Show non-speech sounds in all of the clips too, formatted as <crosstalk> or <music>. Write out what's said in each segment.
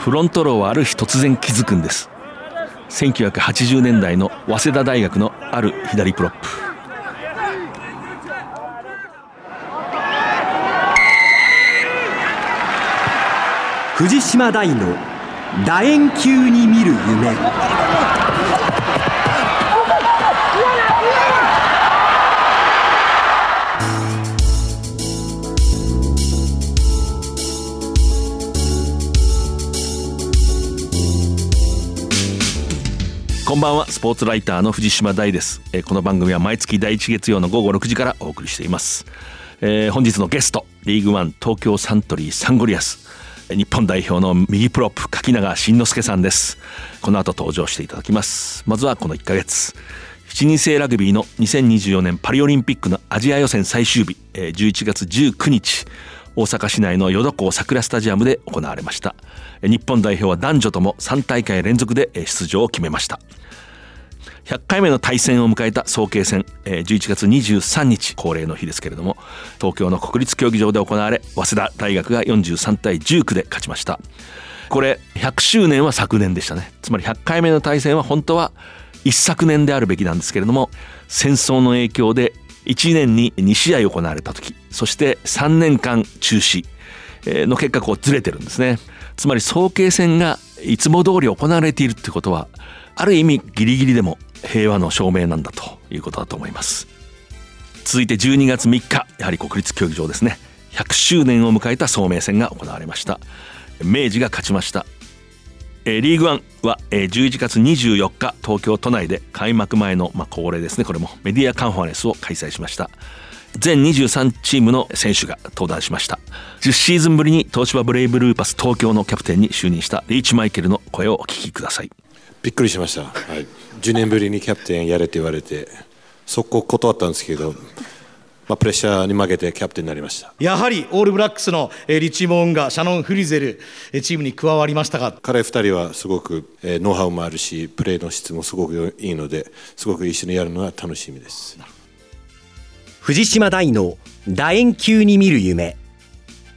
フロントローはある日突然気づくんです。1980年代の早稲田大学のある左プロップ。藤島大の楕円球に見る夢。こんばんは。スポーツライターの藤島大です。この番組は毎月第1月曜の午後6時からお送りしています、えー本日のゲストリーグワン東京サントリーサンゴリアス。日本代表の右プロップ垣永真之介さんです。この後登場していただきます。まずはこの1ヶ月。7人制ラグビーの2024年パリオリンピックのアジア予選最終日。11月19日大阪市内のヨドコウ桜スタジアムで行われました。日本代表は男女とも3大会連続で出場を決めました。100回目の対戦を迎えた早慶戦えー11月23日恒例の日ですけれども東京の国立競技場で行われ早稲田大学が43対19で勝ちました。これ100周年は昨年でしたね。つまり100回目の対戦は本当は一昨年であるべきなんですけれども戦争の影響で1年に2試合行われた時そして3年間中止の結果こうずれてるんですね。つまり早慶戦がいつも通り行われているってことはある意味ギリギリでも平和の証明なんだということだと思います。続いて12月3日やはり国立競技場ですね。100周年を迎えた聡明戦が行われました。明治が勝ちました。リーグワンは11月24日東京都内で開幕前のまあ恒例ですね。これもメディアカンファレンスを開催しました。全23チームの選手が登壇しました。10シーズンぶりに東芝ブレイブルーパス東京のキャプテンに就任したリーチマイケルの声をお聞きください。びっくりしました、はい、10年ぶりにキャプテンやれって言われて速攻断ったんですけど、まあ、プレッシャーに負けてキャプテンになりました。やはりオールブラックスのえーリッチー・モーンがシャノン・フリゼルえーチームに加わりましたが彼2人はすごく、えーノウハウもあるしプレーの質もすごくいいのですごく一緒にやるのは楽しみです。藤島大の楕円球に見る夢。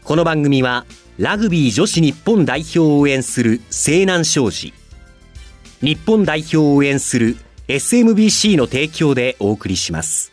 この番組はラグビー女子日本代表を応援する西南商事日本代表を応援する SMBC の提供でお送りします。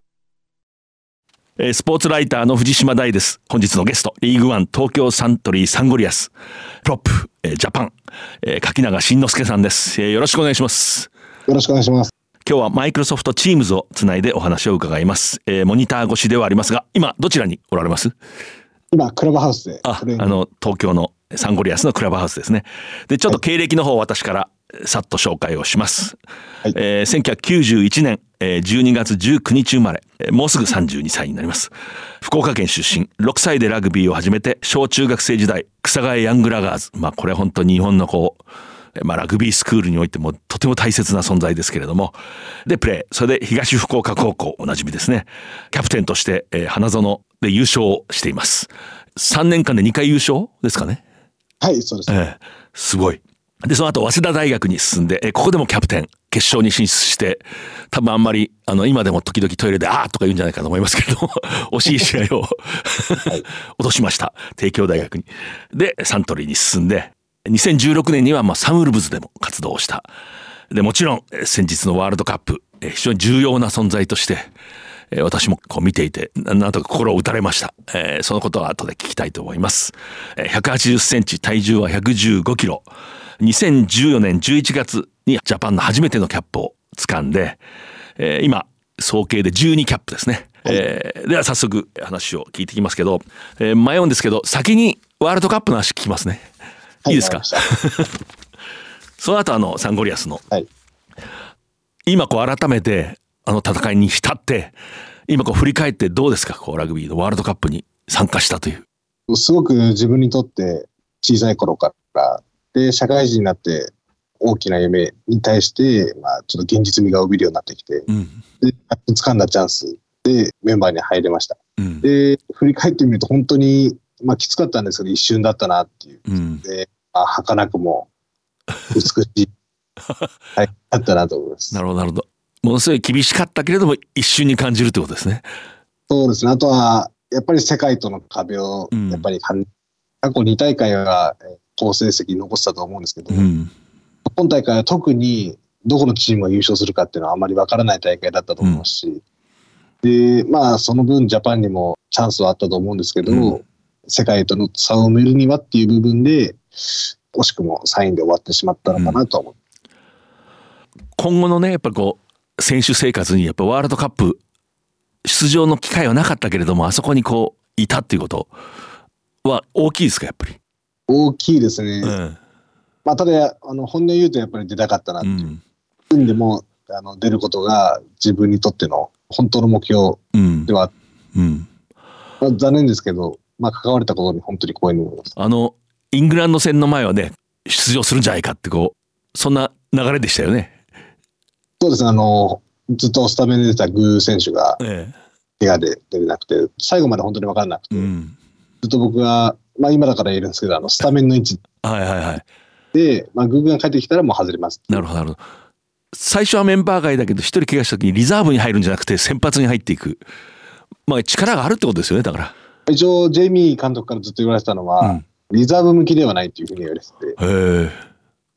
えースポーツライターの藤島大です。本日のゲスト、リーグワン東京サントリーサンゴリアス、プロップ、えージャパン、えー垣永真之介さんです、えーよろしくお願いします。よろしくお願いします。今日は Microsoft Teams をつないでお話を伺います。えーモニター越しではありますが、今どちらにおられます？今、クラブハウスであ、あの、東京のサンゴリアスのクラブハウスですね。で、ちょっと経歴の方を私からさっと紹介をします。はいえー1991年、えー12月19日生まれ、えーもうすぐ32歳になります。福岡県出身、6歳でラグビーを始めて、小中学生時代、草谷ヤングラガーズ。まあ、これは本当に日本のこう、えーまあ、ラグビースクールにおいてもとても大切な存在ですけれども、で、プレー。それで東福岡高校、おなじみですね。キャプテンとして、えー花園で優勝しています。3年間で2回優勝ですかね。はい、そうです。ええすごい。で、その後、早稲田大学に進んで、えここでもキャプテン、決勝に進出して、多分あんまり、あの、今でも時々トイレで、あーとか言うんじゃないかと思いますけれども、<laughs> 惜しい試合を、<laughs> 落としました。帝京大学に。で、サントリーに進んで、2016年には、まあ、サンウルブズでも活動をした。で、もちろん、え先日のワールドカップ、え非常に重要な存在として、えー私もこう見ていて、ななんとか心を打たれました。えーそのことは後で聞きたいと思います。えー180センチ、体重は115キロ。2014年11月にジャパンの初めてのキャップを掴んで、えー今、総計で12キャップですね。えーでは早速話を聞いていきますけど、えー迷うんですけど、先にワールドカップの話聞きますね。いいですか、<laughs> その後あのサンゴリアスの、はい今こう改めてあの戦いに浸って今こう振り返ってどうですか？こうラグビーのワールドカップに参加したという。たすごく自分にとって小さい頃から、で、社会人になって大きな夢に対して、まあ、ちょっと現実味が帯びるようになってきて、うんで、掴んだチャンスでメンバーに入れました。うんで、振り返ってみると本当に、まあ、きつかったんですけど、一瞬だったなっていう。うんで、まあ、儚くも美しい、<laughs> はい、だったなと思います。なるほどなるほど。ものすごい厳しかったけれども一瞬に感じるってことですね。そうですね。あとは、やっぱり世界との壁をうん、やっぱり感じ、過去2大会はえー好成績残したと思うんですけど、うん今大会は特にどこのチームが優勝するかっていうのはあまりわからない大会だったと思いますし、で、まあ、その分ジャパンにもチャンスはあったと思うんですけど、うん世界との差を埋めるにはっていう部分で、惜しくも3位で終わってしまったのかなとは思う。今後のねやっぱりこう選手生活にやっぱワールドカップ出場の機会はなかったけれどもあそこにこういたっていうことは大きいですかやっぱり。大きいですね。うんまあ、ただ、あの、本音を言うとやっぱり出たかったなってういう。ん分でもあの出ることが自分にとっての本当の目標うんでは、うんまあ、残念ですけど、まあ、関われたことに本当に光栄に思います。あのイングランド戦の前はね出場するんじゃないかってこうそんな流れでしたよね。そうですね、あの、ずっとスタメンで出たグー選手がえ怪我で出れなくて、最後まで本当に分からなくて、えうん、ずっと僕が、まあ今だから言えるんですけど、あのスタメンの位置はいはいはいで、まあグーが帰ってきたらもう外れます。なるほどなるほど。最初はメンバー外だけど一人怪我した時にリザーブに入るんじゃなくて先発に入っていくまあ力があるってことですよねだから。一応、ジェイミー監督からずっと言われてたのは、うんリザーブ向きではないっていうふうに言われてて、へえ。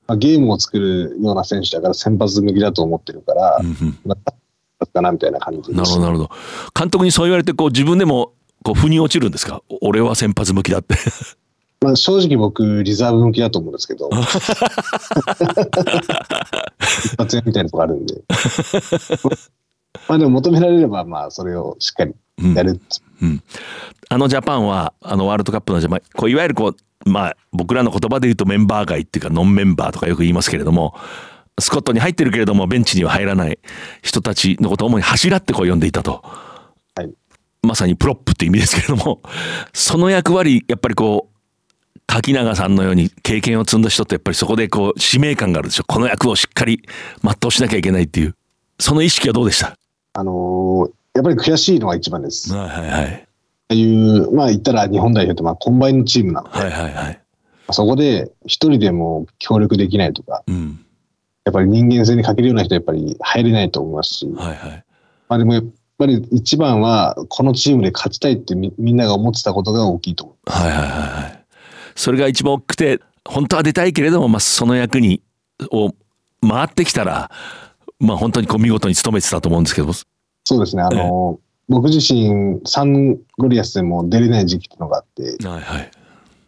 まあ、ゲームを作るような選手だから先発向きだと思ってるから、うんうんまあ、かなみたいな感じでなるほどなるほど。監督にそう言われてこう自分でもこう腑に落ちるんですか？俺は先発向きだって。まあ、正直僕、リザーブ向きだと思うんですけど、<laughs> 一発みたいなとこあるんで。<laughs> まあでも求められれば、まあそれをしっかりやる。あのジャパンはあのワールドカップのジャパンこういわゆるこうまあ僕らの言葉で言うとメンバー外っていうかノンメンバーとかよく言いますけれどもスコットに入ってるけれどもベンチには入らない人たちのことを主に柱ってこう呼んでいたと。はいまさにプロップって意味ですけれどもその役割やっぱりこう柿永さんのように経験を積んだ人ってやっぱりそこでこう使命感があるでしょ。この役をしっかり全うしなきゃいけないっていう。その意識はどうでした？あのーやっぱり悔しいのが一番です。あはいはいはい。あいう、まあ言ったら日本代表ってまあコンバインのチームなので、はいはいはい。そこで一人でも協力できないとか、うん。やっぱり人間性に欠けるような人はやっぱり入れないと思いますし、はいはい。まあでもぱり一番はこのチームで勝ちたいってみみんなが思ってたことが大きいと思う。はいはいはいはい。それが一番大きくて、本当は出たいけれども、まあ、その役に、を回ってきたら、まあ、本当にこう見事に務めてたと思うんですけど、そうですね。あの、僕自身、サンゴリアスでも出れない時期っていうのがあって、はいはい。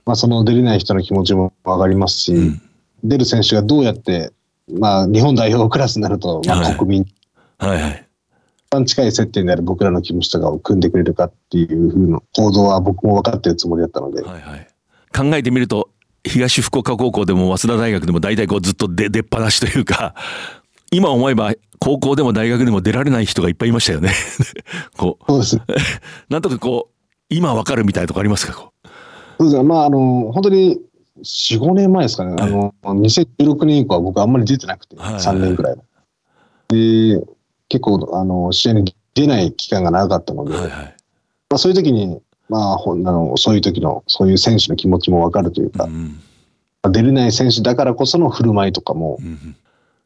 まあ、その出れない人の気持ちもわかりますし、うん出る選手がどうやって、まあ、日本代表クラスになると、まあ、はい国民、一はいはい。番近い接点である僕らの気持ちとかを組んでくれるかっていうふうな行動は僕も分かってるつもりだったので、はいはい。考えてみると、東福岡高校でも早稲田大学でも大体こうずっと出出っ放しというか、<laughs> 今思えば高校でも大学でも出られない人がいっぱいいましたよね。<laughs> こそうです <laughs> なんとかこう、今わかるみたいなとこありますか？こそうですね。まあ、あの、本当に4、5年前ですかね。あの、2016年以降は僕あんまり出てなくて、はいはい3年くらいは。で、結構、あの、試合に出ない期間が長かったのう。で、はいはい。まあ、そういう時に、まあ、ほんあのそういう時の、そういう選手の気持ちもわかるというか、うん出れない選手だからこその振る舞いとかもうんうん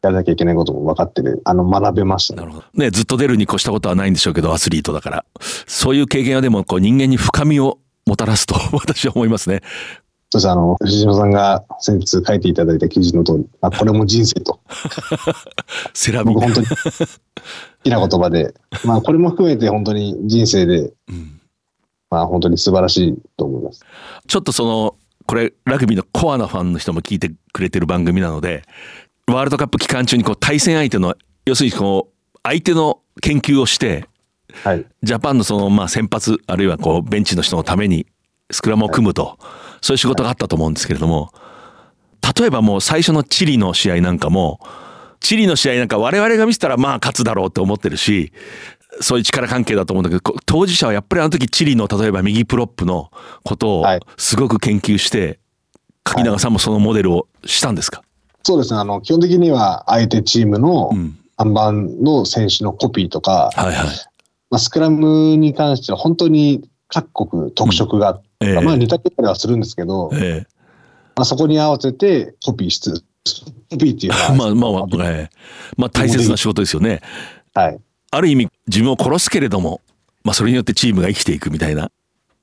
やらなきゃいけないことも分かってる、あの、学べましたね。なるほど。ね、ずっと出るに越したことはないんでしょうけど、アスリートだから。そういう経験はでも、こう、人間に深みをもたらすと、<laughs> 私は思いますね。そしてあの、藤島さんが先日書いていただいた記事の通り、あ、これも人生と。<laughs> セラビ僕本当に好きな言葉で、<laughs> まあこれも含めて本当に人生で、まあ本当に素晴らしいと思います。ちょっとそのこれラグビーのコアなファンの人も聞いてくれてる番組なのでワールドカップ期間中にこう対戦相手の要するにこう相手の研究をしてはい。ジャパンのそのまあ先発あるいはこうベンチの人のためにスクラムを組むと、そういう仕事があったと思うんですけれども例えばもう最初のチリの試合なんかもチリの試合なんか我々が見せたらまあ勝つだろうって思ってるしそういう力関係だと思うんだけどこ当事者はやっぱりあの時チリの例えば右プロップのことをはい。すごく研究して柿永さんもそのモデルをしたんですか、そうですね。あの、基本的には相手チームのうん。看板の選手のコピーとか、はいはい。まあ、スクラムに関しては本当に各国特色があって、ええ。まあ似たりはするんですけど、えまあ、そこに合わせてコピーしつつ、コピーっていうのえは、まあまあまあ、ええ。まあ大切な仕事ですよね。はい。ある意味自分を殺すけれども、まあ、それによってチームが生きていくみたいな。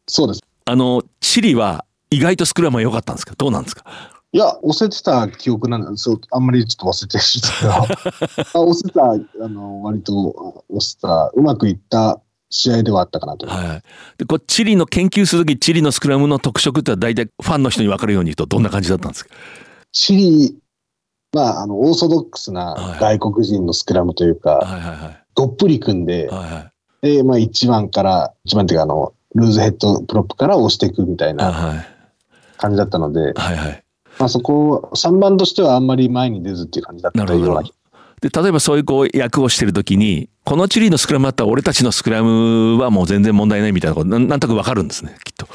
そうです。あのチリは意外とスクラムは良かったんですか？どうなんですか？いや、押せてた記憶なんですよ。あんまりちょっと忘れてるんですけど、<laughs> あ押せた、あの、割と押せた、うまくいった試合ではあったかなと。はいはい。でこうチリの研究する時チリのスクラムの特色って大体ファンの人に分かるように言うとどんな感じだったんですか？チリ、まあ、あの、オーソドックスな外国人のスクラムというか、はいはいはい。どっぷり組んで、はいはい。で、まあ、1番から、1番っていうか、あの、ルーズヘッドプロップから押していくみたいあなはい感じだったので、はいはい。まあ、そこ、3番としてはあんまり前に出ずっていう感じだったようなで例えばそういうこう役をしてる時にこのチリのスクラムだったら俺たちのスクラムはもう全然問題ないみたいなことなんなんとなく分かるんですねきっと。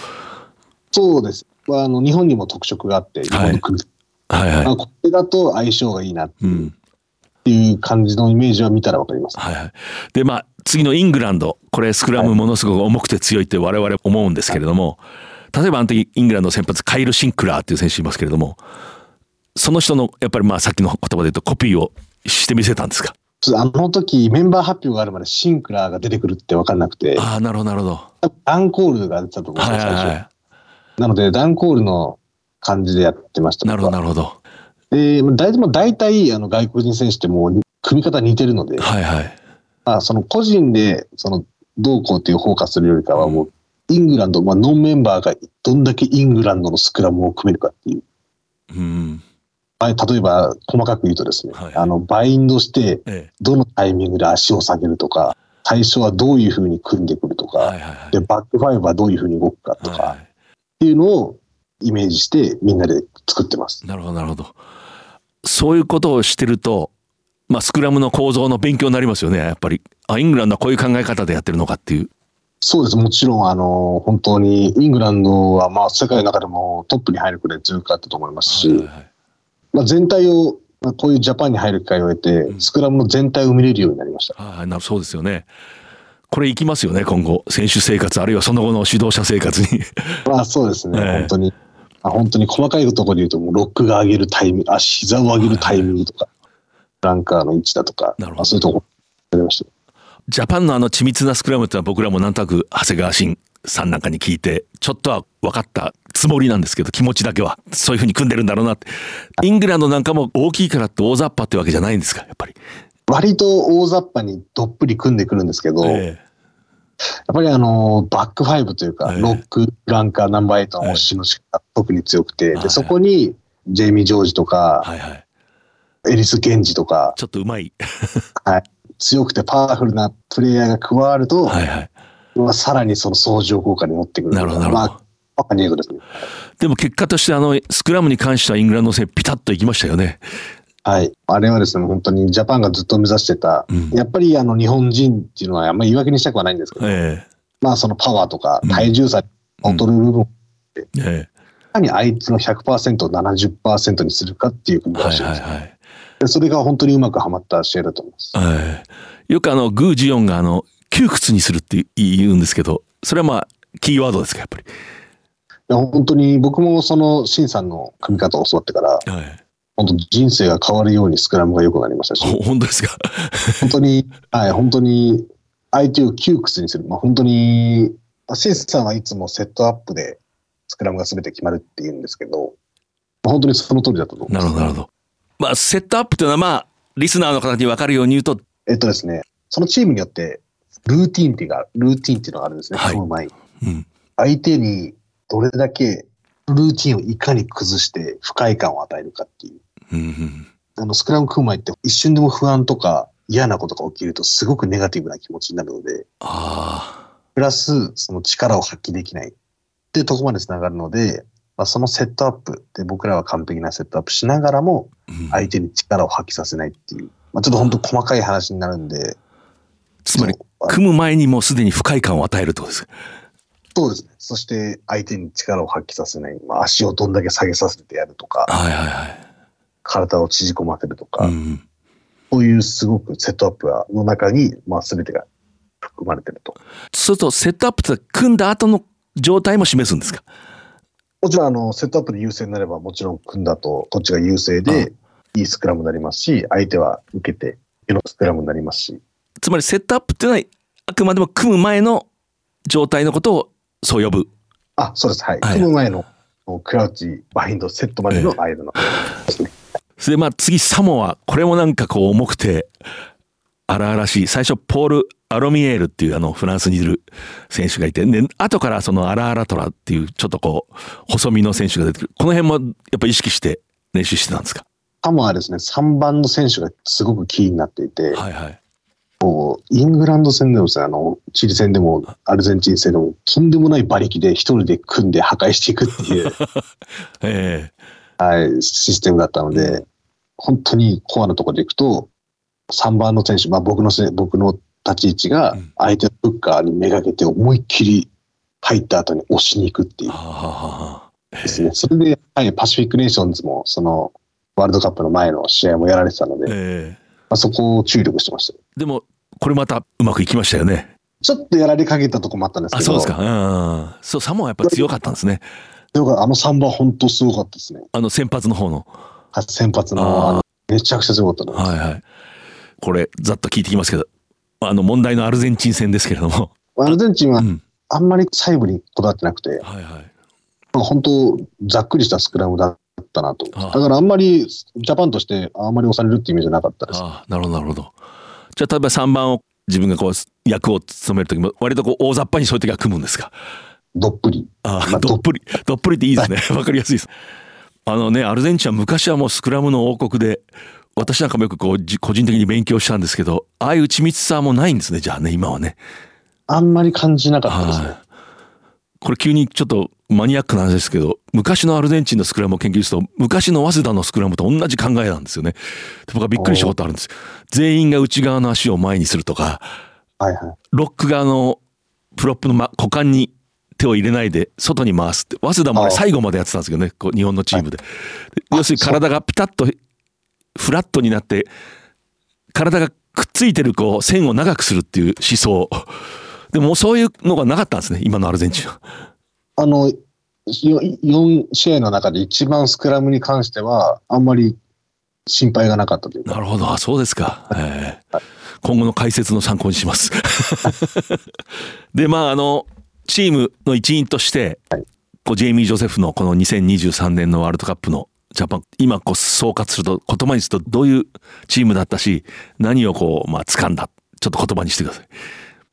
そうです。まあ、あの日本にも特色があって、日本の国。はいはい。まあ、これだと相性がいいなっうん。ていう感じのイメージは見たらわかります。はいはい。で、まあ、次のイングランド、これスクラムものすごく重くて強いって我々思うんですけれども、例えばあの時イングランドの先発カイル・シンクラーっていう選手いますけれども、その人のやっぱりまあさっきの言葉で言うとコピーをしてみせたんですか？あの時メンバー発表があるまでシンクラーが出てくるって分かんなくて、ああ、なるほど、なるほど。ダンコールが出てたと思うんですよ、はいはいなので、ダンコールの感じでやってました。い。なるほど、なるほど。で、大体、大体あの外国人選手ってもう組み方似てるので、はいはい。まあ、その個人でそのどうこうっていうフォーカスするよりかは、もうイングランド、まあ、ノンメンバーがどんだけイングランドのスクラムを組めるかっていう。うん。まあ例えば、細かく言うとですね、はいあの、バインドして、えどのタイミングで足を下げるとか、最初はどういうふうに組んでくるとか、はいはいはい。で、バックファイブはどういうふうに動くかとか、はいはっていうのをイメージしてみんなで作ってますい。。なるほど、なるほど。そういうことをしてると、まあ、スクラムの構造の勉強になりますよね、やっぱり。あ、イングランドはこういう考え方でやってるのかっていう。そうです。もちろん、あの、本当にイングランドは、まあ、世界の中でもトップに入るくらい強かったと思いますし、はいはいはいまあ、全体を、まあ、こういうジャパンに入る機会を得て、スクラムの全体を見れるようになりました。はい、なそうですよね。これいきますよね、今後。選手生活、あるいはその後の指導者生活に。ま <laughs> あ、そうですね。ええ本当に。あ本当に細かいところで言うと、もうロックが上げるタイミング、足、膝を上げるタイミングとか、ランカーの位置だとか、なるほどまあ、そういうところやりました。ジャパンのあの緻密なスクラムってのは僕らもなんとなく長谷川慎さんなんかに聞いて、ちょっとは分かったつもりなんですけど、気持ちだけは。そういうふうに組んでるんだろうなって。イングランドなんかも大きいからって大雑把ってわけじゃないんですか、やっぱり。割と大雑把にどっぷり組んでくるんですけど、やっえぱりあの、バックファイブというか、ええロック、ランカー、ナンバーエイトの押しのしが特に強くて、はいで、そこに、ジェイミー・ジョージとえか。エリス・ゲンジとか、ちょっとうまい。はい、強くてパワフルなプレイヤーが加わると、はいはい。まあ、さらにその相乗効果に持ってくる。なるほどなるほどまあ、パパニエゴですね。でも結果としてあのスクラムに関してはイングランド戦ピタッといきましたよね。はい。あれはですね、本当にジャパンがずっと目指してた、うんやっぱりあの日本人っていうのはあんまり言い訳にしたくはないんですけど、えまあそのパワーとかうん体重差に劣る部分、ええいかにあいつの100%を70%にするかっていう組えはいみ合わせです、はいはい。でそれが本当にうまくはまった試合だと思います。ええよくあのグージヨンがあの窮屈にするって言うんですけど、それはまあキーワードですかやっぱり。いや本当に僕もそのシンさんの組み方を教わってから、はい。本当人生が変わるようにスクラムが良くなりましたし、ほ <laughs> 本当ですか？本当に、はい、本当に相手を窮屈にする。まあ、本当に、まあシンさんはいつもセットアップでスクラムが全て決まるっていうんですけど、本当にその通りだったと思います。なるほど、なるほど。まあ、セットアップというのは、まあ、リスナーの方に分かるように言うと、えっとですね、そのチームによって、ルーティンっていうか、ルーティンっていうのがあるんですね、はい組む前に。うん。相手にどれだけルーティンをいかに崩して不快感を与えるかっていう。あの、スクラム組む前って一瞬でも不安とか嫌なことが起きるとすごくネガティブな気持ちになるので、あプラスその力を発揮できない。っていうところまでつながるので、まあ、そのセットアップ。で僕らは完璧なセットアップしながらも相手に力を発揮させないっていう、まあ、ちょっと本当細かい話になるんで、つまり、組む前にもうすでに不快感を与えるってことです。そうですね。そして相手に力を発揮させない。まあ、足をどんだけ下げさせてやるとか、はいはいはい。体を縮こませるとか、うん。そういうすごくセットアップがの中に、まあ、全てが含まれてると。そうすると、セットアップって組んだ後の状態も示すんですか？もちろん、あの、セットアップで優勢になれば、もちろん組んだと、こっちが優勢で、いいスクラムになりますし、相手は受けて、のスクラムになりますし、つまり、セットアップっていうのは、あくまでも組む前の状態のことをそう呼ぶ。あ、そうです。はい。はい組む前の、クラウチ、バインド、セットまでの間の、ですね。それでまあ次サモアこれもなんかこう重くて荒々しい最初ポール・アロミエールっていうあのフランスにいる選手がいてで後からそのアラアラトラっていうちょっとこう細身の選手が出てくるこの辺もやっぱ意識して練習してたんですか？サモアはですね、3番の選手がすごくキーになっていて、はいはいこうイングランド戦でもですね、あの、チリ戦でも、アルゼンチン戦でも、とんでもない馬力で一人で組んで破壊していくっていう、<laughs> えはい、システムだったので、本当にコアなところでいくと、3番の選手、まあ僕のせ、僕の立ち位置がうん。相手のフッカーにめがけて思いっきり入った後に押しに行くっていう。ですね。それで、はい、パシフィックネーションズも、その、ワールドカップの前の試合もやられてたので、まえ。えあ、そこを注力してました。でもこれまたうまくいきましたよね。ちょっとやられかけたとこもあったんですけど、あそうですか。うんそうサモアやっぱ強かったんですね。でもあの3番本当すごかったですね。あの先発の方の。先発の、あの、めちゃくちゃすごかった。はいはい。これざっと聞いてきますけどあの問題のアルゼンチン戦ですけれども。アルゼンチンはうん。あんまり細部にこだわってなくて、はいはい。まあ本当ざっくりしたスクラムだったなと。だからあんまり、ジャパンとしてあんまり押されるっていうイメージはなかったです。ああなるほどなるほどじゃあ例えば3番を自分がこう役を務める時も割とこう大雑把にそういう時は組むんですか？どっぷり。ああまあどっぷり。どっぷり。っていいですね。<laughs> わかりやすいです。あのねアルゼンチンは昔はもうスクラムの王国で私なんかもよくこうじ個人的に勉強したんですけどああいう緻密さもないんですねじゃあね今はね。あんまり感じなかったですね。はい。これ急にちょっとマニアックな話ですけど昔のアルゼンチンのスクラムを研究すると昔の早稲田のスクラムと同じ考えなんですよね。で僕はびっくりしたことあるんです。全員が内側の足を前にするとかはいはい。ロック側のプロップの、ま、股間に手を入れないで外に回すって早稲田も最後までやってたんですけどねこう日本のチームで、で要するに体がピタッとフラットになって体がくっついてるこう線を長くするっていう思想。でもそういうのがなかったんですね今のアルゼンチンは。あの、4試合の中で一番スクラムに関しては、あんまり心配がなかったというか。なるほどあそうですか、ええ今後の解説の参考にします。<laughs> でまああのチームの一員として、はいこうジェイミー・ジョセフのこの2023年のワールドカップのジャパン今こう総括すると言葉にするとどういうチームだったし何をこうまあ掴んだちょっと言葉にしてください。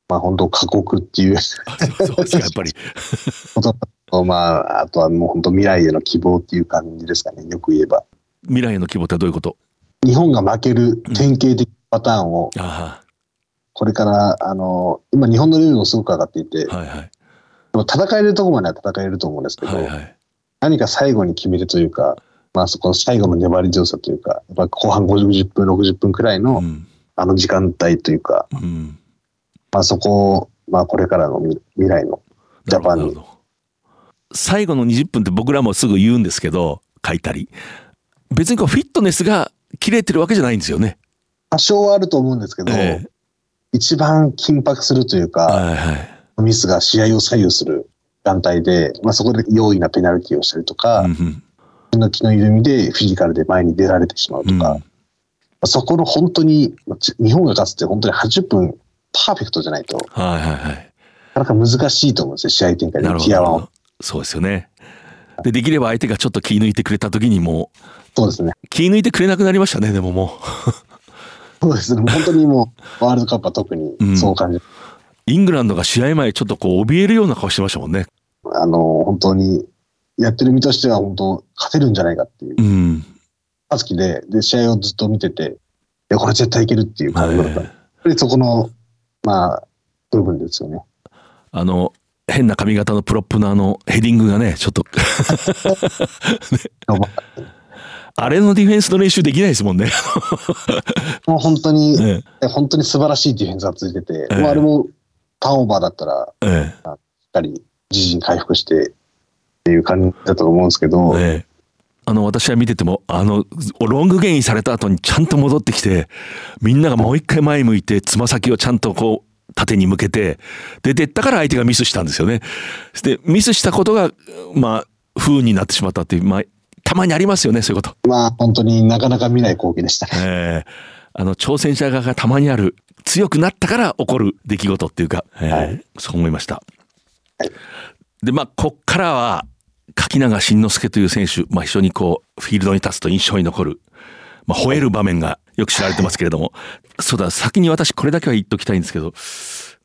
まあ本当過酷っていうそうそうですかやっぱり。まあ、あとはもう本当未来への希望っていう感じですかね。よく言えば。未来への希望ってどういうこと？日本が負ける典型的パターンを、あこれから、あの、今日本のレベルもすごく上がっていて、あはいはいでも戦えるところまでは戦えると思うんですけど、はいはい。何か最後に決めるというか、まあそこの最後の粘り強さというか、やっぱ後半50分、60分くらいのうんあの時間帯というか、うんまあそこを、まあこれからの未未来のジャパンに。最後の20分って僕らもすぐ言うんですけど書いたり。別にこうフィットネスが切れてるわけじゃないんですよね。多少はあると思うんですけど、え一番緊迫するというえか、はいはい。ミスが試合を左右する団体で、まあそこで容易なペナルティをしたりとか、うんの気の緩みでフィジカルで前に出られてしまうとか、うん。そこの本当に、日本が勝つって本当に80分パーフェクトじゃないと、はいはいはいなかなか難しいと思うんですよ、試合展開でアワンそうですよね。で、できれば相手がちょっと気抜いてくれた時にもう、そうですね。気抜いてくれなくなりましたね、でももそうですね。本当にもう、<laughs> ワールドカップは特にそう感じ、う。イングランドが試合前ちょっとこう怯えるような顔してましたもんね。あの、本当に、やってる身としては本当、勝てるんじゃないかっていう。うん。好きで、で、試合をずっと見てて、いや、これ絶対いけるっていう感じだった。やっぱりそこの、まあ、部分ですよね。あの、変な髪型のプロップのあのヘディングがね、ちょっと。あれのディフェンスの練習できないですもんね。もう本当に、え本当に素晴らしいディフェンスがついてて、ええ。あれもターンオーバーだったら、えしっかり自陣回復してっていう感じだったと思うんですけど、ええあの、私は見てても、あの、ロングゲインされた後にちゃんと戻ってきて、みんながもう一回前向いて、つま先をちゃんとこう、縦に向けて、で、出ったから相手がミスしたんですよね。で、ミスしたことが、まあ、不運になってしまったっていう、まあ、たまにありますよね、そういうこと。まあ本当になかなか見ない光景でしたね。ええあの、挑戦者側がたまにある、強くなったから起こる出来事っていうか、ええそう思いました。で、まあ、こっからは、柿永慎之介という選手、まあ、非常にこう、フィールドに立つと印象に残る、まあ、吠える場面がよく知られてますけれども、そうだ、先に私これだけは言っときたいんですけど、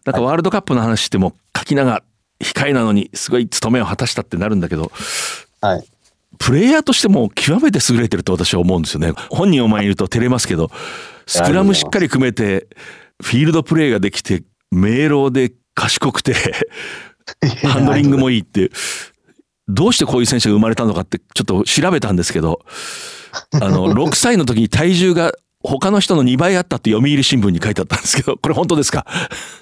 なんかワールドカップの話しても、柿永、控えなのにすごい務めを果たしたってなるんだけど、はい。プレイヤーとしても極めて優れてると私は思うんですよね。本人お前いると照れますけど、スクラムしっかり組めて、フィールドプレーができて、明朗で賢くて、<laughs> ハンドリングもいいって、どうしてこういう選手が生まれたのかってちょっと調べたんですけど、あの、<laughs> 6歳の時に体重が他の人の2倍あったって読売新聞に書いてあったんですけど、これ本当ですか？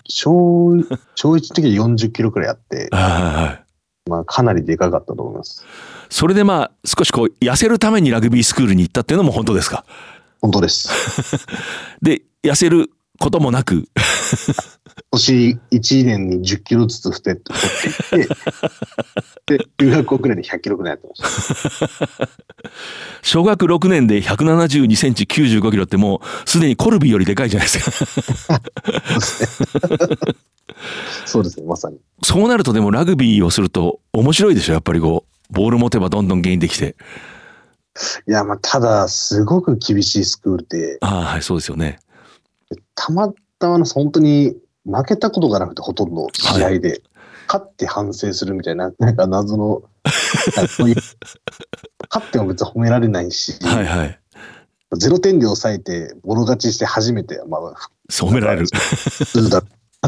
小、小1の時は40キロくらいあって、はいはい。まあかなりでかかったと思います。それでまあ、少しこう、痩せるためにラグビースクールに行ったっていうのも本当ですか？本当です。<laughs> で、痩せることもなく、年1年に10キロずつ太って太っていって、で、中学校くらいで100キロくらいやってました。小学6年で172センチ95キロってもうすでにコルビよりでかいじゃないですか。<laughs> そうですね、まさに。そうなるとでもラグビーをすると面白いでしょやっぱりこう、ボール持てばどんどんゲインできて。いや、まあ、ただ、すごく厳しいスクールで、ああ、はい、そうですよね。たまたまの本当に負けたことがなくて、ほとんど試合で、勝って反省するみたいな、<laughs> なんか謎の、なんかそういう <laughs> 勝っても別に褒められないし、はいはい。0点で抑えて、ボロ勝ちして初めて、まあ、褒められる。だ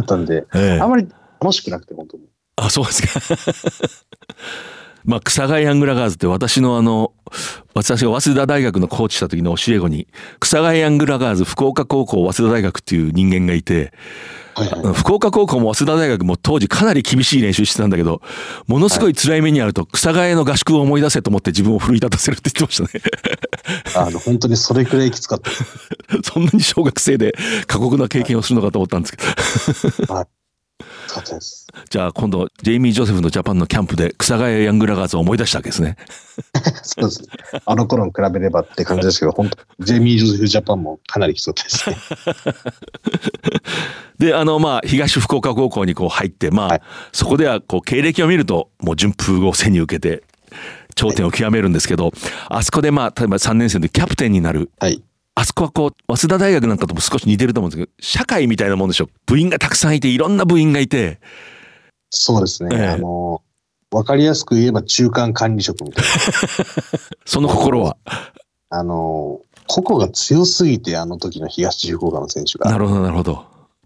ったんで、<laughs> ええあまり楽しくなくて、本当に。あ、そうですか。まあ、草谷ヤングラガーズって私のあの、私が早稲田大学のコーチした時の教え子に、草谷ヤングラガーズ福岡高校早稲田大学っていう人間がいて、はいはい。福岡高校も早稲田大学も当時かなり厳しい練習してたんだけど、ものすごい辛い目にあると草谷の合宿を思い出せと思って自分を奮い立たせるって言ってましたね。あの、本当にそれくらいきつかった。<laughs> そんなに小学生で過酷な経験をするのかと思ったんですけど。はい。じゃあ今度、ジェイミー・ジョセフのジャパンのキャンプで草谷ヤングラガーズを思い出したわけですね。そうですね。あの頃に比べればって感じですけど、<laughs> 本当ジェイミー・ジョセフ・ジャパンもかなりきつかったですね。<laughs> で、あの、まあ、東福岡高校にこう入って、まあ、はいそこではこう経歴を見ると、もう順風を背に受けて、頂点を極めるんですけど、あそこでまあ、例えば3年生でキャプテンになる。はい。あそこはこう、早稲田大学なんかとも少し似てると思うんですけど、社会みたいなもんでしょ。部員がたくさんいて、いろんな部員がいて、そうですね。ええあの、わかりやすく言えば中間管理職みたいな。<laughs> その心は。あの、個々が強すぎて、あの時の東福岡の選手が。なるほど、なるほど。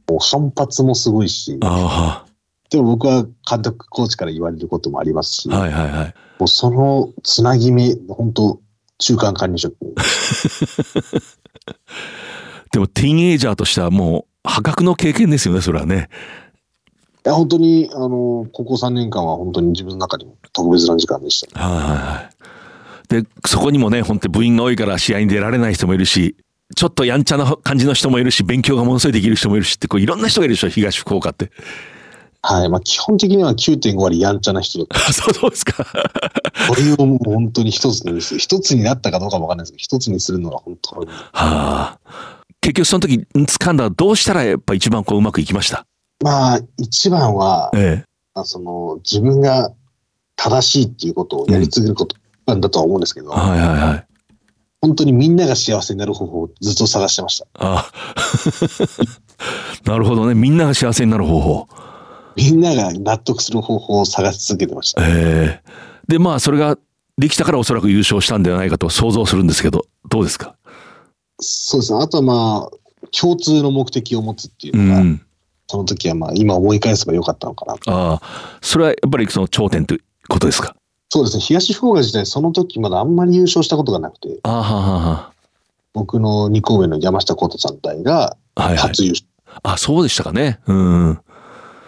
もう反発もすごいし、あでも僕は監督、コーチから言われることもありますし、あ、はいはいはい。もうそのつなぎ目、本当中間管理職。<laughs> でも、ティーンエイジャーとしてはもう、破格の経験ですよね、それはね。いや、本当に、あの、ここ3年間は本当に自分の中でも特別な時間でした。はいはいはい。で、そこにもね、本当に部員が多いから試合に出られない人もいるし、ちょっとやんちゃな感じの人もいるし、勉強がものすごいできる人もいるしって、こういろんな人がいるでしょ、東福岡って。はい。まあ、基本的には9.5割やんちゃな人だった。あ、そうそうですか。これをもう本当に一つにす、一つになったかどうかもわかんないですけど、一つにするのが本当に。はあ。結局その時、掴んだらどうしたらやっぱ一番こううまくいきました？まあ、一番は、ええ。まあその、自分が正しいっていうことをやり続けることなんだとは思うんですけど、はいはいはい。本当にみんなが幸せになる方法をずっと探してました。あ <laughs> なるほどね。みんなが幸せになる方法。みんなが納得する方法を探し続けてました。ええで、まあ、それができたからおそらく優勝したんではないかと想像するんですけど、どうですか？そうですね。あとはまあ、共通の目的を持つっていううのが、ん。その時はまあ、今思い返せばよかったのかな。ああ、それはやっぱりその頂点ということですか？そうですね。東福岡自体、その時まだあんまり優勝したことがなくて、ああ、はあは僕の2校目の山下幸太さん隊があ、はいはい。初優勝あ、そうでしたかね。うん。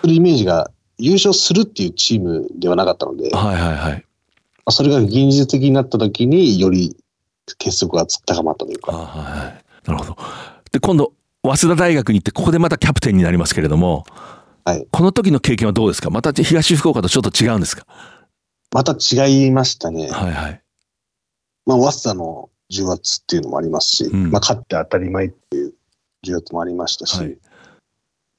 るイメージが、優勝するっていうチームではなかったので、いはいはい。それが現実的になった時により結束が高まったというあか、はいはい。なるほど。で、今度、早稲田大学に行って、ここでまたキャプテンになりますけれども、はい。この時の経験はどうですか？また東福岡とちょっと違うんですか？また違いましたね。はいはい。まあ、早稲田の重圧っていうのもありますし、うんまあ、勝って当たり前っていう重圧もありましたし、はい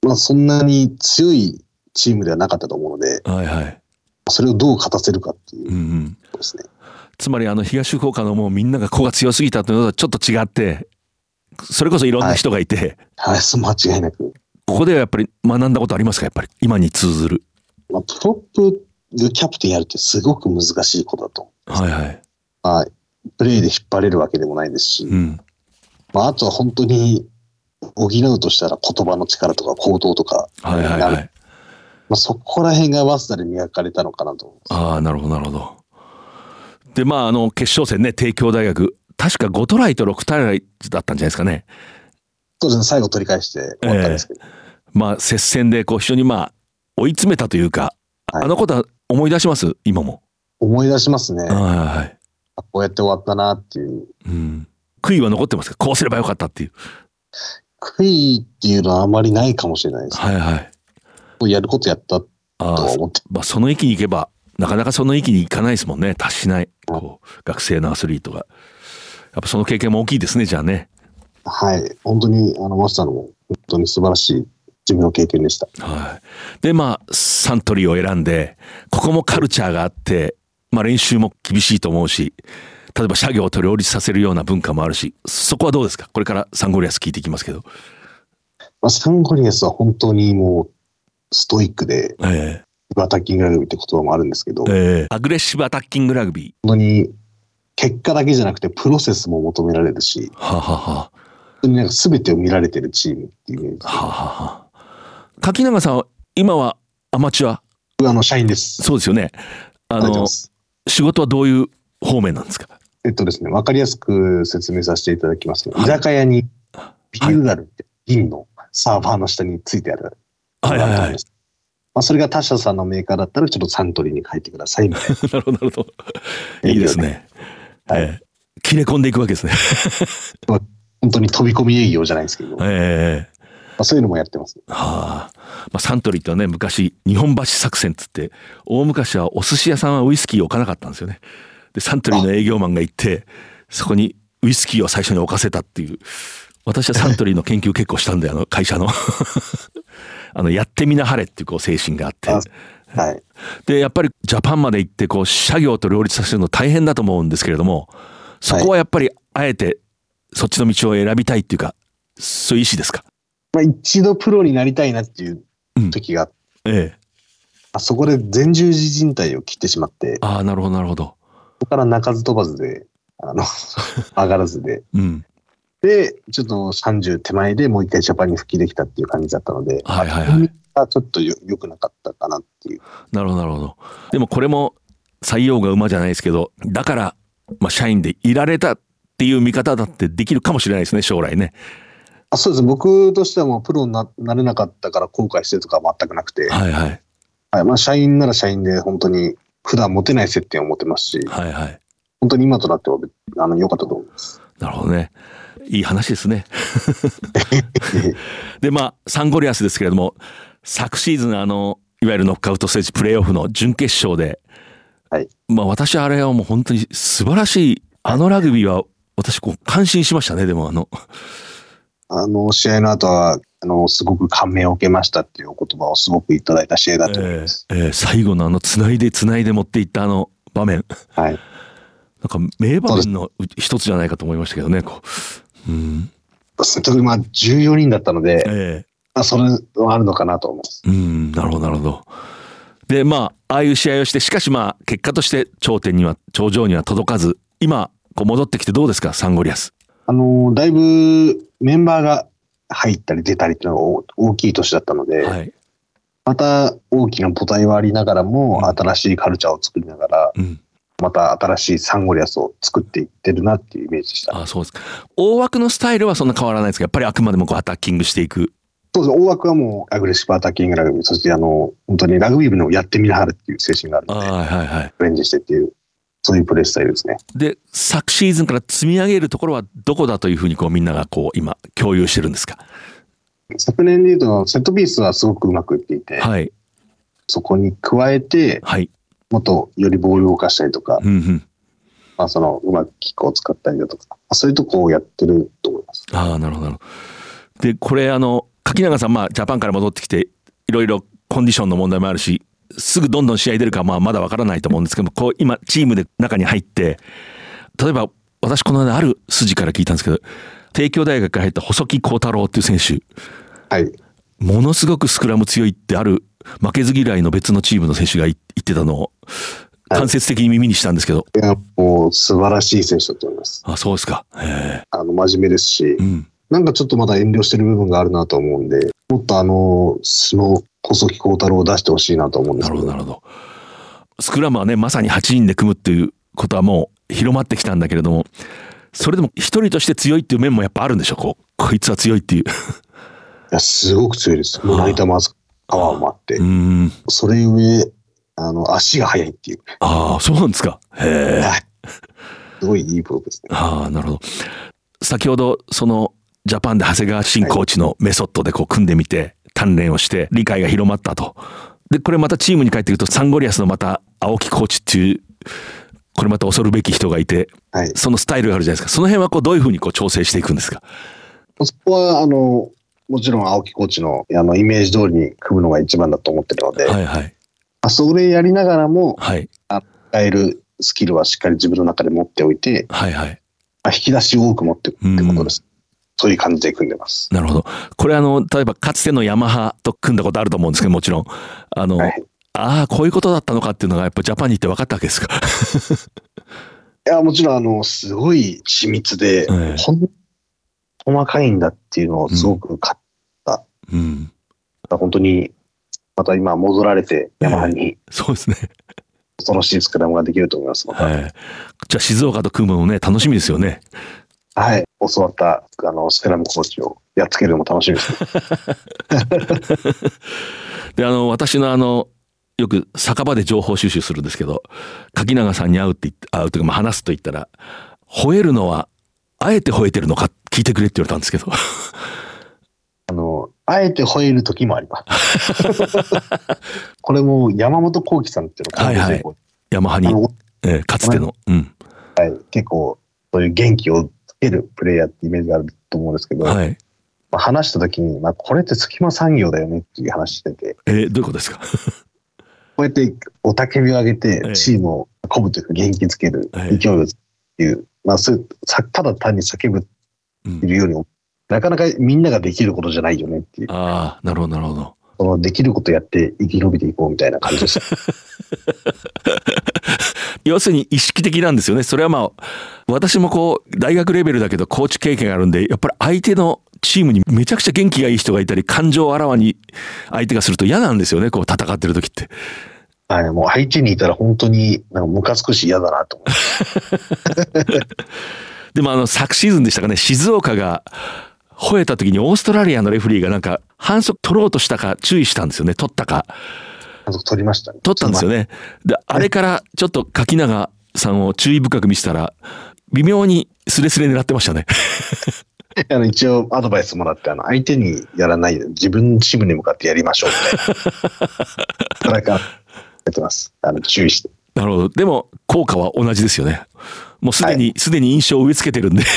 まあ、そんなに強いチームではなかったと思うので、はいはい。それをどう勝たせるかっていううんうん。ことですね。つまりあの東福岡のもうみんなが子が強すぎたというのとはちょっと違って、それこそいろんな人がいて、はい、そう間違いなく。ここではやっぱり学んだことありますか？やっぱり今に通ずる。まあ、プロップでキャプテンやるってすごく難しいことだと。はいはい。まあ、プレーで引っ張れるわけでもないですし、うん。まあ、あとは本当に補うとしたら言葉の力とか行動とか、はいはいはい。まあ、そこら辺が早稲田で磨かれたのかなと。ああ、なるほどなるほど。で、まああの決勝戦ね、帝京大学、確か5トライと6トライだったんじゃないですかね。そうですね、最後取り返して終わったんですけど、まあ接戦でこう非常にまあ追い詰めたというか、はいあのことは思い出します？今も。思い出しますね。はいはいはい。こうやって終わったなっていう。うん。悔いは残ってますか？こうすればよかったっていう。悔いっていうのはあまりないかもしれないです。はいはい。もうやることやったとは思って。まあ、その域に行けばなかなかその域に行かないですもんね達しないこう学生のアスリートがやっぱその経験も大きいですねじゃあねはい。本当に、あの、マスターのも本当に素晴らしい自分の経験でした。はいでまあサントリーを選んでここもカルチャーがあって、まあ、練習も厳しいと思うし例えば社業と両立させるような文化もあるしそこはどうですか？これからサンゴリアス聞いていきますけど。まあ、サンゴリアスは本当にもう、ストイックで、えアタッキングラグビーって言葉もあるんですけど、ええ。えアグレッシブアタッキングラグビー本当に、結果だけじゃなくて、プロセスも求められるし、ーはあ、はあは。本当になんか全てを見られてるチームっていうイメージはあは。あ、垣永さんは今はアマチュア？僕あの、社員です。そうですよね。あの。仕事はどういう方面なんですか？えっとですね、わかりやすく説明させていただきますと、はい居酒屋にビールダルって銀のサーバーの下についてある。はいはいはい。まあ、それが他社さんのメーカーだったら、ちょっとサントリーに書いてくださいみたいな。なるほどなるほど。<laughs> いいですね。はいええ切れ込んでいくわけですね。<laughs> 本当に飛び込み営業じゃないんですけど、まええあ、そういうのもやってます。はあ。まあサントリーってね昔日本橋作戦っつって大昔はお寿司屋さんはウイスキーを置かなかったんですよね。でサントリーの営業マンが行ってそこにウイスキーを最初に置かせたっていう。私はサントリーの研究結構したんであの会社の。<laughs> あのやってみなはれっていうこう精神があって。あはい。でやっぱりジャパンまで行ってこう社業と両立させるの大変だと思うんですけれどもそこはやっぱりあえてそっちの道を選びたいっていうかそういう意思ですか？まあ、一度プロになりたいなっていう時が、ええ。あそこで前十字靭帯を切ってしまって、ああなるほどなるほど。そこから鳴かず飛ばずで、あの、<laughs> 上がらずで、うん。で、ちょっと30手前でもう一回ジャパンに復帰できたっていう感じだったので、はいはいはい。がちょっとよ良くなかったかなっていう。なるほどなるほど。でもこれも採用が馬じゃないですけどだから、まあ、社員でいられたっていう見方だってできるかもしれないですね将来ね。あそうです。僕としてはもうプロにななれなかったから後悔してるとかは全くなくて、はいはい。はい。まあ、社員なら社員で本当に普段持てない接点を持ってますし、はいはい。本当に今となってはあの良かったと思います。なるほどね。いい話ですね。<laughs> でまあサンゴリアスですけれども昨シーズンあのいわゆるノックアウトステージプレーオフの準決勝で、はい。まあ私あれはもう本当に素晴らしいあのラグビーは私こう感心しましたねでもあの。あの試合の後はあの、すごく感銘を受けましたっていうお言葉をすごくいただいた試合だと思います。えー最後のあの、つないでつないで持っていったあの場面。はい。なんか名場面の一つじゃないかと思いましたけどね、こう。うん。まあ14人だったので、えまあ、それはあるのかなと思います。えうん、なるほど、なるほど。で、まあ、ああいう試合をして、しかしまあ、結果として頂点には、頂上には届かず、今、こう戻ってきてどうですか、サンゴリアス。あの、だいぶメンバーが入ったり出たりっていうのが大大きい年だったので、はい。また大きな母体はありながらも、新しいカルチャーを作りながら、うん。また新しいサンゴリアスを作っていってるなっていうイメージでした。あそうですか。大枠のスタイルはそんな変わらないですか？やっぱりあくまでもこうアタッキングしていく。そうです。大枠はもうアグレッシブアタッキングラグビー、そしてあの、本当にラグビー部のやってみなはるっていう精神があるので、はいはいはい。レンジしてっていう、そういうプレースタイルですね。で、昨シーズンから積み上げるところはどこだというふうにこうみんながこう今共有してるんですか？昨年で言うと、セットピースはすごくうまくいっていて、はい。そこに加えて、はい。もっとよりボールを動かしたりとか、うんうん。まあ、その、うまくキックを使ったりだとか、まあそういうとこをやってると思います。あなるほど。で、これあの、柿永さん、まあ、ジャパンから戻ってきて、いろいろコンディションの問題もあるし、すぐどんどん試合出るか、まあ、まだわからないと思うんですけども、こう、今、チームで中に入って、例えば、私、この間、ある筋から聞いたんですけど、帝京大学から入った細木幸太郎っていう選手、はい。ものすごくスクラム強いってある負けず嫌いの別のチームの選手が言ってたのを間接的に耳にしたんですけど、いや、もう素晴らしい選手だと思います。あそうですか。へあの、真面目ですしえ、うん。なんかちょっとまだ遠慮してる部分があるなと思うんで、もっとあの、その、細木幸太郎を出してほしいなと思うんでなるすけど。ほどなるほど。スクラムはねまさに8人で組むっていうことはもう広まってきたんだけれどもそれでも一人として強いっていう面もやっぱあるんでしょこう。こいつは強いっていう。いや、すごく強いです。胸板も厚パワーもあって。う、ん。それ上、あの、足が速いっていう、ああそうなんですか。へえ。はい。すごいいいプロですね。ああなるほど。先ほどそのジャパンで長谷川新コーチのメソッドでこう組んでみて鍛錬をして理解が広まったと。でこれまたチームに帰ってくるとサンゴリアスのまた青木コーチっていうこれまた恐るべき人がいてはい。そのスタイルがあるじゃないですか。その辺はこうどういうふうにこう調整していくんですか？そこは、あの、もちろん青木コーチのあのイメージ通りに組むのが一番だと思ってるので、はいはい。まあそれやりながらも、はい。使えるスキルはしっかり自分の中で持っておいて、はいはい。まあ、引き出しを多く持っていくってことです。そういう感じで組んでます。なるほど。これあの例えばかつてのヤマハと組んだことあると思うんですけどもちろん。あの、はい。ああこういうことだったのかっていうのがやっぱジャパンに行って分かったわけですか？<laughs> いや、もちろん、あの、すごい緻密で、ええ。ほん細かいんだっていうのをすごくか、うん。本当に、また今戻られて、ヤマハに。そうですね。恐ろしいスクラムができると思います。また。はいじゃあ静岡と組むのもね楽しみですよねはい。教わった、あの、スクラムコーチをやっつけるのも楽しみです。<laughs> であの私のあのよく酒場で情報収集するんですけど柿永さんに会うって会うというかまあ話すと言ったら吠えるのはあえて吠えてるのか聞いてくれって言われたんですけど。<laughs> あの、あえて吠える時もあります。<laughs> これも山本幸輝さんっていうのはいはい。ヤマハにえーかつての、うん。はい、結構そういう元気をつけるプレイヤーってイメージがあると思うんですけど、はい。まあ、話した時に、まあ、これって隙間産業だよねっていう話してて、えーどういうことですか？<laughs> こうやっておたけびを上げてええ。チームを鼓舞というか元気づける、ええ。勢いをっていう、まあ、そただ単に叫ぶうん。いるように、なかなかみんなができることじゃないよねっていう、ああなるほどなるほど。そのできることやって生き延びていこうみたいな感じです。<laughs> 要するに意識的なんですよね。それはまあ私もこう大学レベルだけどコーチ経験があるんでやっぱり相手のチームにめちゃくちゃ元気がいい人がいたり感情をあらわに相手がすると嫌なんですよね。こう戦ってる時って。はい、もう相手にいたら本当になんかムカつくし嫌だなと思って。<laughs> でもあの昨シーズンでしたかね。静岡が吠えた時にオーストラリアのレフェリーがなんか反則取ろうとしたか注意したんですよね。取ったかあの取りましたね。取ったんですよねであれからちょっと柿永さんを注意深く見せたら微妙にスレスレ狙ってましたね <laughs> あの一応アドバイスもらって、あの相手にやらないで自分チームに向かってやりましょうみたいな。<laughs> からやってます。あの注意して。なるほどでも効果は同じですよねもうすでに、すでに印象を植え付けてるんで。<laughs>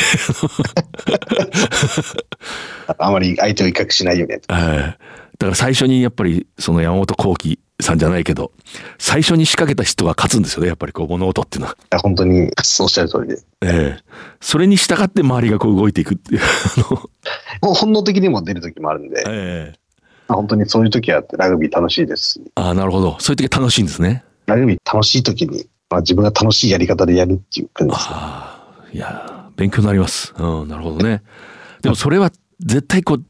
あまり相手を威嚇しないようにやってはい。だから最初にやっぱりその山本幸輝さんじゃないけど、最初に仕掛けた人が勝つんですよね、やっぱりこう物音っていうのは。や本当におっしゃる通りで。ええそれに従って周りがこう動いていくっていう。もう本能的にも出る時もあるんで、ええまあ本当にそういう時はラグビー楽しいですし、ああ、なるほど。そういう時楽しいんですね。ラグビー楽しい時に、まあ、自分が楽しいやり方でやるっていう感じですね。ああ、いやー、勉強になります。うん、なるほどね。でもそれは絶対こう、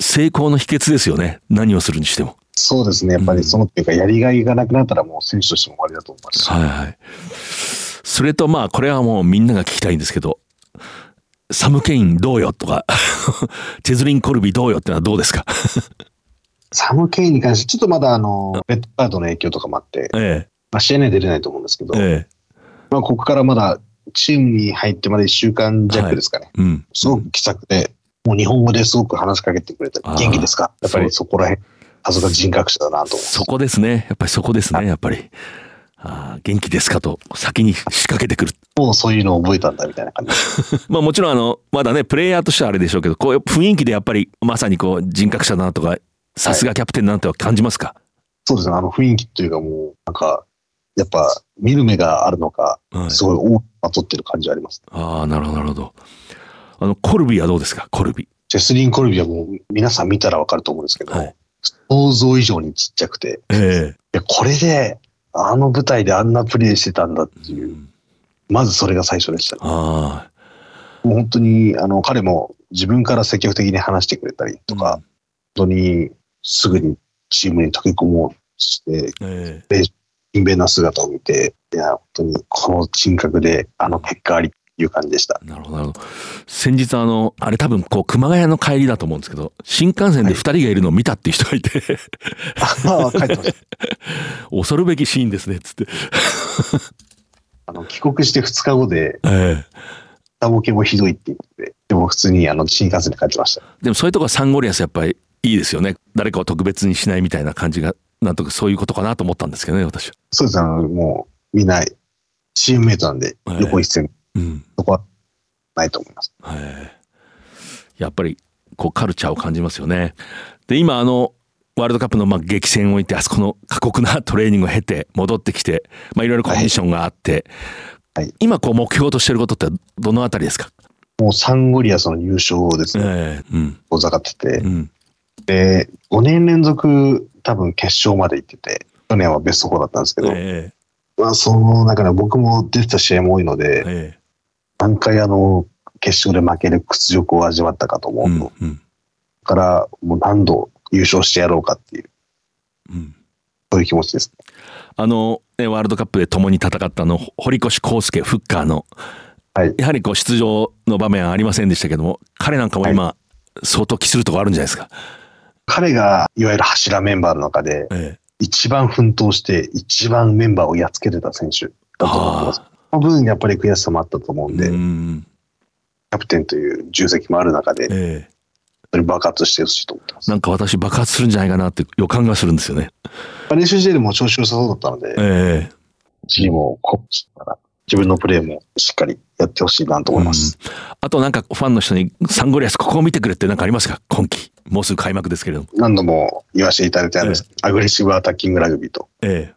成功の秘訣ですよね。何をするにしても。そうですね。やっぱりそのっていうか、やりがいがなくなったらもう選手としても終わりだと思いますし。はいはい。それとまあ、これはもうみんなが聞きたいんですけど、サム・ケインどうよとか、<laughs> チェズリン・コルビどうよってのはどうですか？サム・ケインに関して、ちょっとまだあの、レッドカードの影響とかもあって、えまあ、試合には出れないと思うんですけど、え、えまあ、ここからまだチームに入ってまだ1週間弱ですかね。え、うん。すごく気さくで、もう日本語ですごく話しかけてくれたあーり、元気ですか？やっぱりそこら辺、さすが人格者だなとそこですね。やっぱりそこですね。やっぱり。あー元気ですかと先に仕掛けてくる。もうそういうのを覚えたんだみたいな感じ。<laughs> まあもちろんあの、まだね、プレイヤーとしてはあれでしょうけど、こういう雰囲気でやっぱりまさにこう人格者だなとか、さすがキャプテンだなとは感じますか、そうですね。あの雰囲気というかもう、なんか、やっぱ見る目があるのか、はいすごい大きまとってる感じあります。ああ、なるほど、なるほど。あの、コルビはどうですか？コルビ。ジェスリン・コルビはもう皆さん見たらわかると思うんですけど、はい想像以上にちっちゃくて、えいやこれで、あの舞台であんなプレーしてたんだっていう、まずそれが最初でしたね。あもう本当に、あの、彼も自分から積極的に話してくれたりとか、本当にすぐにチームに溶け込もうとして、あ、え。え勤勉な姿を見て、いや、本当にこの人格であの結果ありいう感じでした。なるほど、なるほど。先日あの、あれ多分こう、熊谷の帰りだと思うんですけど、新幹線で二人がいるのを見たっていう人がいて、ああ、帰ってました。<laughs> 恐るべきシーンですね、つって。あの、帰国して2日後で、ええ下ボケもひどいって言って、でも普通にあの新幹線で帰ってました。でもそういうとこはサンゴリアスやっぱりいいですよね。誰かを特別にしないみたいな感じが、なんとかそういうことかなと思ったんですけどね、私は。そうですね、あの、もうみんなチームメイトなんで、はい横一線、うん。そこはないと思います。はい。やっぱり、こう、カルチャーを感じますよね。で、今、あの、ワールドカップのまあ激戦を置いて、あそこの過酷なトレーニングを経て、戻ってきて、まあ、いろいろコンディションがあって、はい今、こう、目標としてることってどのあたりですか？もうサンゴリアスの優勝ですね、ええうん。遠ざかっててう、ん。で、5年連続多分決勝まで行ってて、去年はベスト4だったんですけど、えまあ、その中で僕も出てた試合も多いのえで、え何回あの、決勝で負ける屈辱を味わったかと思えううと、ん。うん。だからもう何度優勝してやろうかっていう、うん。そういう気持ちです。あの、ねワールドカップで共に戦ったあの、堀越康介フッカーの、はい。やはりこう出場の場面はありませんでしたけども、彼なんかも今、相当期するとこあるんじゃないですか？彼がいわゆる柱メンバーの中で、ええ一番奮闘して、一番メンバーをやっつけてた選手だと思ってます。その分、やっぱり悔しさもあったと思うんで、うキん。ャプテンという重責もある中で、ええ爆発してほしいと思ってます。なんか私爆発するんじゃないかなって予感がするんですよね。練習試合でも調子良さそうだったので、ええチームを鼓舞しながら、自分のプレーもしっかりやってほしいなと思います。あとなんかファンの人にサンゴリアスここを見てくれってなんかありますか？今季。もうすぐ開幕ですけれども。何度も言わせていただいてあるんです、アグレッシブアタッキングラグビーと、え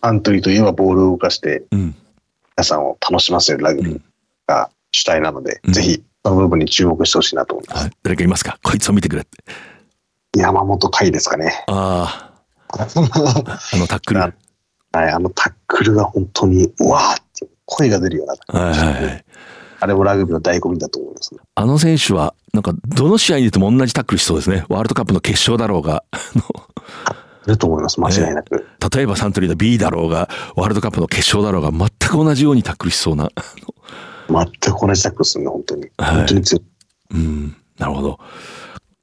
アントリーといえばボールを動かして、えうん。皆さんを楽しませるラグビーが主体なので、うんぜひ、その部分に注目してほしいなと思います。はい。誰かいますか？こいつを見てくれって。山本海ですかね。ああ、あのタックル。は <laughs> はい、あのタックルが本当に、うわーって声が出るような、いはいはい。あれもラグビーの醍醐味だと思います、ね。あの選手は、なんかどの試合に出ても同じタックルしそうですね。ワールドカップの決勝だろうが、ると思います、間違いなく。の例えばサントリーの B だろうが、ワールドカップの決勝だろうが、全く同じようにタックルしそうな。<laughs> 全く同じタックルするね、本当に。はい本当に強い。うん、なるほど。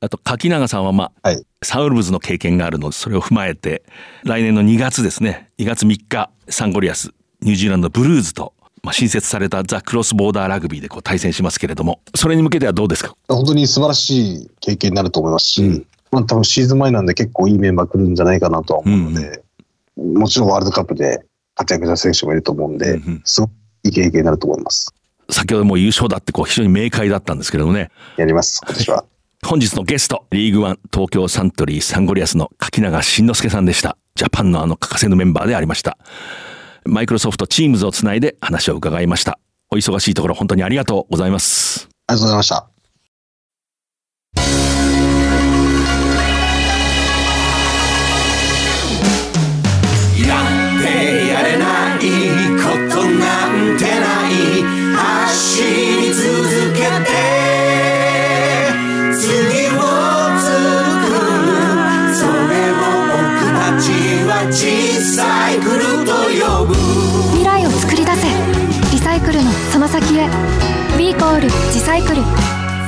あと、柿永さんは、まあ、はいサウルブズの経験があるので、それを踏まえて、来年の2月ですね、2月3日、サンゴリアス、ニュージーランドブルーズと、まあ、新設されたザ・クロスボーダーラグビーでこう対戦しますけれども、それに向けてはどうですか？本当に素晴らしい経験になると思いますし、うんまあ多分シーズン前なんで結構いいメンバー来るんじゃないかなとは思うので、もちろんワールドカップで活躍した選手もいると思ううんんで、うんすごくいい経験になると思います。先ほども優勝だってこう非常に明快だったんですけれどもね。やります、今年は。<laughs> 本日のゲスト、リーグワン東京サントリーサンゴリアスの柿永慎之介さんでした。ジャパンのあの欠かせぬメンバーでありました。マイクロソフトチームズをつないで話を伺いました。お忙しいところ本当にありがとうございます。ありがとうございました。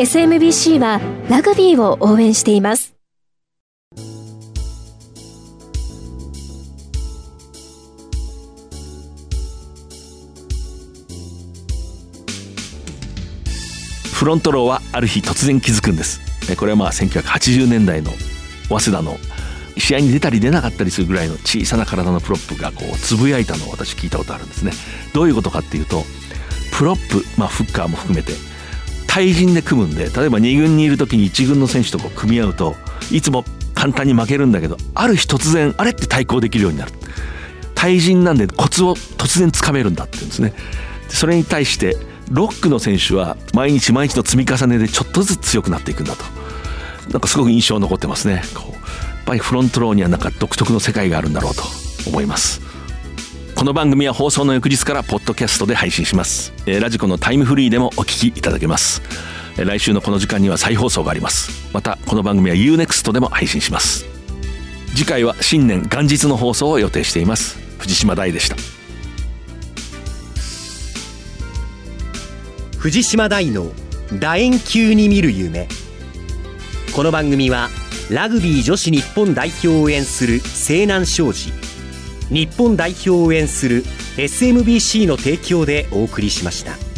SMBC はラグビーを応援していますフロントローはある日突然気づくんです。これはまあ1980年代の早稲田の試合に出たり出なかったりするぐらいの小さな体のプロップがこうつぶやいたのを私聞いたことあるんですね。どういうことかっていうとプロップ、まあ、フッカーも含めて対人で組むんで例えば2軍にいる時に1軍の選手とこう組み合うといつも簡単に負けるんだけどある日突然あれって対抗できるようになる。対人なんでコツを突然つかめるんだって言うんですね。それに対してロックの選手は毎日毎日の積み重ねでちょっとずつ強くなっていくんだと。なんかすごく印象残ってますね。こうやっぱりフロントローにはなんか独特の世界があるんだろうと思います。この番組は放送の翌日からポッドキャストで配信します、えーラジコのタイムフリーでもお聞きいただけます。えー来週のこの時間には再放送があります。またこの番組は UNEXT でも配信します。次回は新年元日の放送を予定しています。藤島大でした。藤島大の楕円球に見る夢。この番組はラグビー女子日本代表を応援する西南商事。日本代表を応援する SMBC の提供でお送りしました。